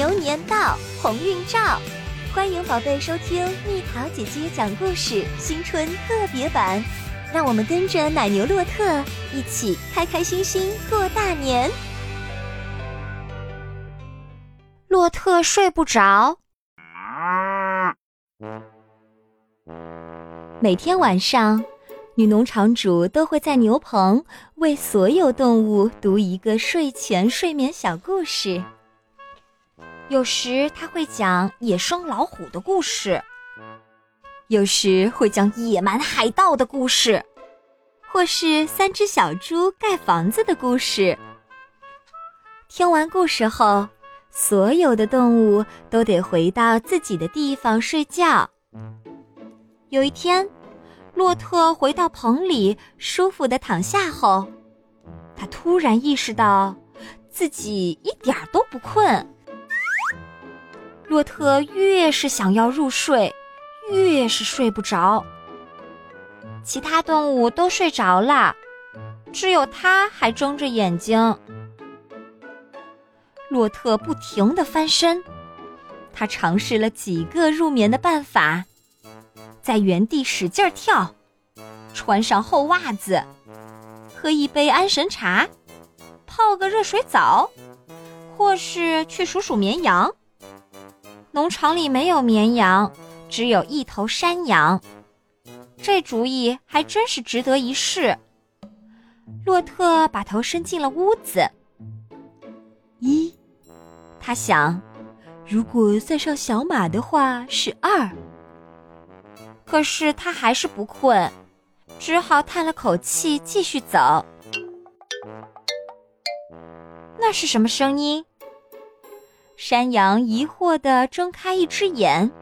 牛年到，鸿运照。欢迎宝贝收听蜜桃姐姐讲故事新春特别版，让我们跟着奶牛洛特一起开开心心过大年。洛特睡不着，每天晚上。女农场主都会在牛棚为所有动物读一个睡前睡眠小故事。有时他会讲野生老虎的故事，有时会讲野蛮海盗的故事，或是三只小猪盖房子的故事。听完故事后，所有的动物都得回到自己的地方睡觉。有一天。洛特回到棚里，舒服的躺下后，他突然意识到自己一点都不困。洛特越是想要入睡，越是睡不着。其他动物都睡着了，只有他还睁着眼睛。洛特不停地翻身，他尝试了几个入眠的办法。在原地使劲跳，穿上厚袜子，喝一杯安神茶，泡个热水澡，或是去数数绵羊。农场里没有绵羊，只有一头山羊。这主意还真是值得一试。洛特把头伸进了屋子。一，他想，如果算上小马的话是二。可是他还是不困，只好叹了口气继续走。那是什么声音？山羊疑惑地睁开一只眼，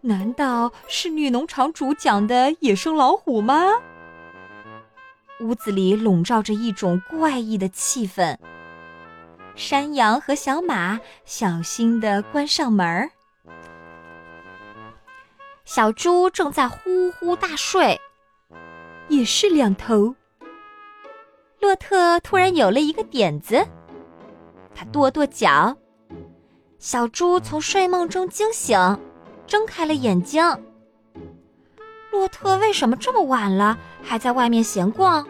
难道是女农场主讲的野生老虎吗？屋子里笼罩着一种怪异的气氛。山羊和小马小心地关上门儿。小猪正在呼呼大睡，也是两头。洛特突然有了一个点子，他跺跺脚，小猪从睡梦中惊醒，睁开了眼睛。洛特为什么这么晚了还在外面闲逛？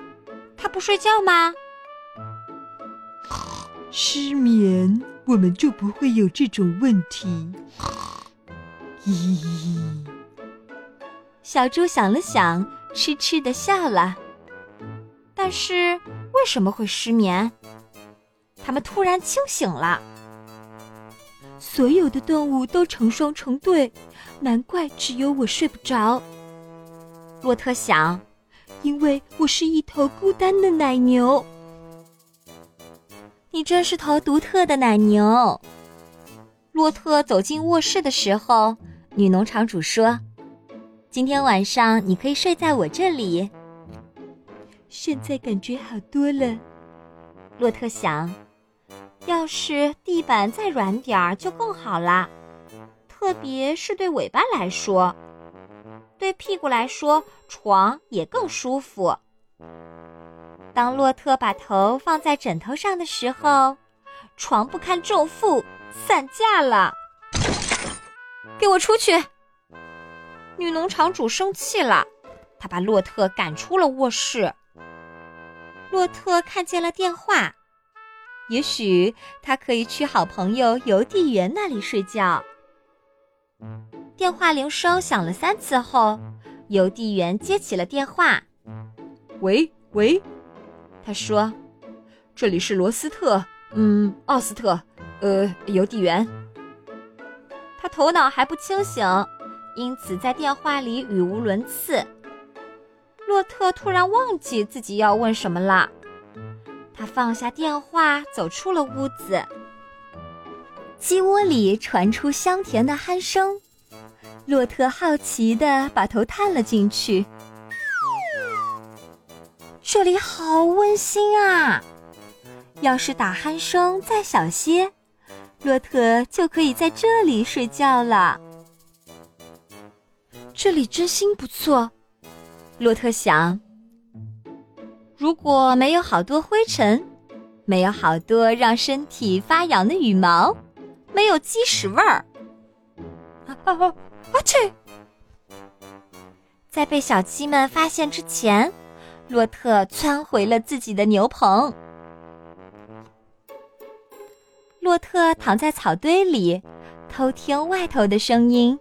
他不睡觉吗？失眠，我们就不会有这种问题。咦。小猪想了想，痴痴的笑了。但是为什么会失眠？他们突然清醒了。所有的动物都成双成对，难怪只有我睡不着。洛特想，因为我是一头孤单的奶牛。你真是头独特的奶牛。洛特走进卧室的时候，女农场主说。今天晚上你可以睡在我这里。现在感觉好多了，洛特想，要是地板再软点儿就更好啦，特别是对尾巴来说，对屁股来说，床也更舒服。当洛特把头放在枕头上的时候，床不堪重负，散架了。给我出去！女农场主生气了，她把洛特赶出了卧室。洛特看见了电话，也许他可以去好朋友邮递员那里睡觉。电话铃声响了三次后，邮递员接起了电话。“喂喂，”他说，“这里是罗斯特，嗯，奥斯特，呃，邮递员。”他头脑还不清醒。因此，在电话里语无伦次。洛特突然忘记自己要问什么了，放下电话，走出了屋子。鸡窝里传出香甜的鼾声，洛特好奇地把头探了进去。这里好温馨啊！要是打鼾声再小些，洛特就可以在这里睡觉了。这里真心不错，洛特想。如果没有好多灰尘，没有好多让身体发痒的羽毛，没有鸡屎味儿。啊啊啊！去！在被小鸡们发现之前，洛特窜回了自己的牛棚。洛特躺在草堆里，偷听外头的声音。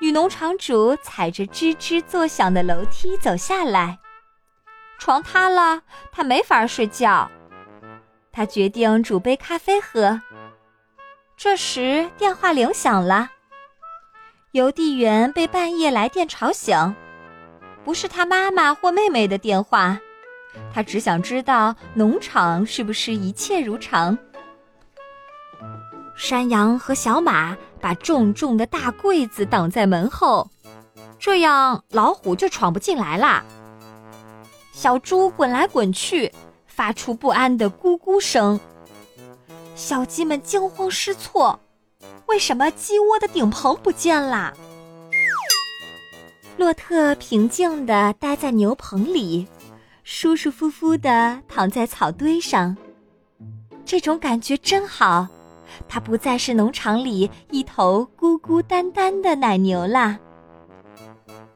女农场主踩着吱吱作响的楼梯走下来，床塌了，他没法睡觉。他决定煮杯咖啡喝。这时电话铃响了，邮递员被半夜来电吵醒，不是他妈妈或妹妹的电话，他只想知道农场是不是一切如常。山羊和小马把重重的大柜子挡在门后，这样老虎就闯不进来啦。小猪滚来滚去，发出不安的咕咕声。小鸡们惊慌失措，为什么鸡窝的顶棚不见啦？洛特平静地待在牛棚里，舒舒服服地躺在草堆上，这种感觉真好。他不再是农场里一头孤孤单单的奶牛啦。